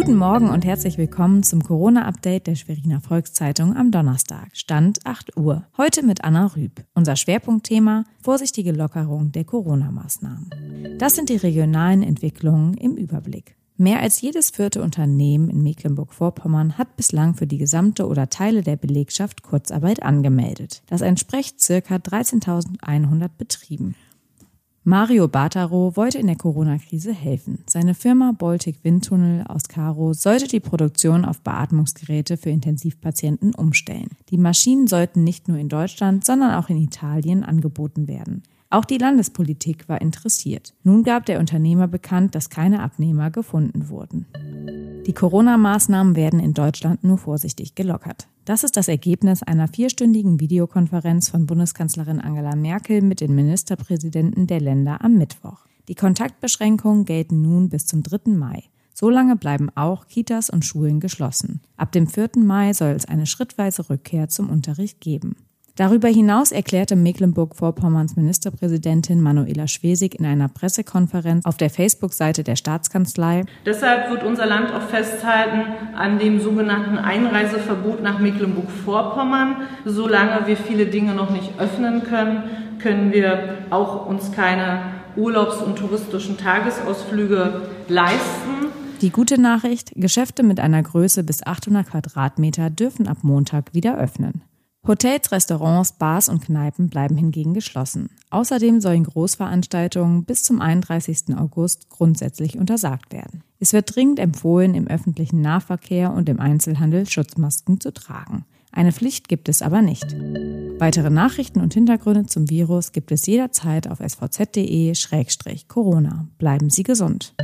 Guten Morgen und herzlich willkommen zum Corona-Update der Schweriner Volkszeitung am Donnerstag. Stand 8 Uhr. Heute mit Anna Rüb. Unser Schwerpunktthema vorsichtige Lockerung der Corona-Maßnahmen. Das sind die regionalen Entwicklungen im Überblick. Mehr als jedes vierte Unternehmen in Mecklenburg-Vorpommern hat bislang für die gesamte oder Teile der Belegschaft Kurzarbeit angemeldet. Das entspricht circa 13.100 Betrieben. Mario Bartaro wollte in der Corona-Krise helfen. Seine Firma Baltic Windtunnel aus Karo sollte die Produktion auf Beatmungsgeräte für Intensivpatienten umstellen. Die Maschinen sollten nicht nur in Deutschland, sondern auch in Italien angeboten werden. Auch die Landespolitik war interessiert. Nun gab der Unternehmer bekannt, dass keine Abnehmer gefunden wurden. Die Corona-Maßnahmen werden in Deutschland nur vorsichtig gelockert. Das ist das Ergebnis einer vierstündigen Videokonferenz von Bundeskanzlerin Angela Merkel mit den Ministerpräsidenten der Länder am Mittwoch. Die Kontaktbeschränkungen gelten nun bis zum 3. Mai. Solange bleiben auch Kitas und Schulen geschlossen. Ab dem 4. Mai soll es eine schrittweise Rückkehr zum Unterricht geben. Darüber hinaus erklärte Mecklenburg-Vorpommerns Ministerpräsidentin Manuela Schwesig in einer Pressekonferenz auf der Facebook-Seite der Staatskanzlei. Deshalb wird unser Land auch festhalten an dem sogenannten Einreiseverbot nach Mecklenburg-Vorpommern. Solange wir viele Dinge noch nicht öffnen können, können wir auch uns keine Urlaubs- und touristischen Tagesausflüge leisten. Die gute Nachricht, Geschäfte mit einer Größe bis 800 Quadratmeter dürfen ab Montag wieder öffnen. Hotels, Restaurants, Bars und Kneipen bleiben hingegen geschlossen. Außerdem sollen Großveranstaltungen bis zum 31. August grundsätzlich untersagt werden. Es wird dringend empfohlen, im öffentlichen Nahverkehr und im Einzelhandel Schutzmasken zu tragen. Eine Pflicht gibt es aber nicht. Weitere Nachrichten und Hintergründe zum Virus gibt es jederzeit auf svz.de-corona. Bleiben Sie gesund.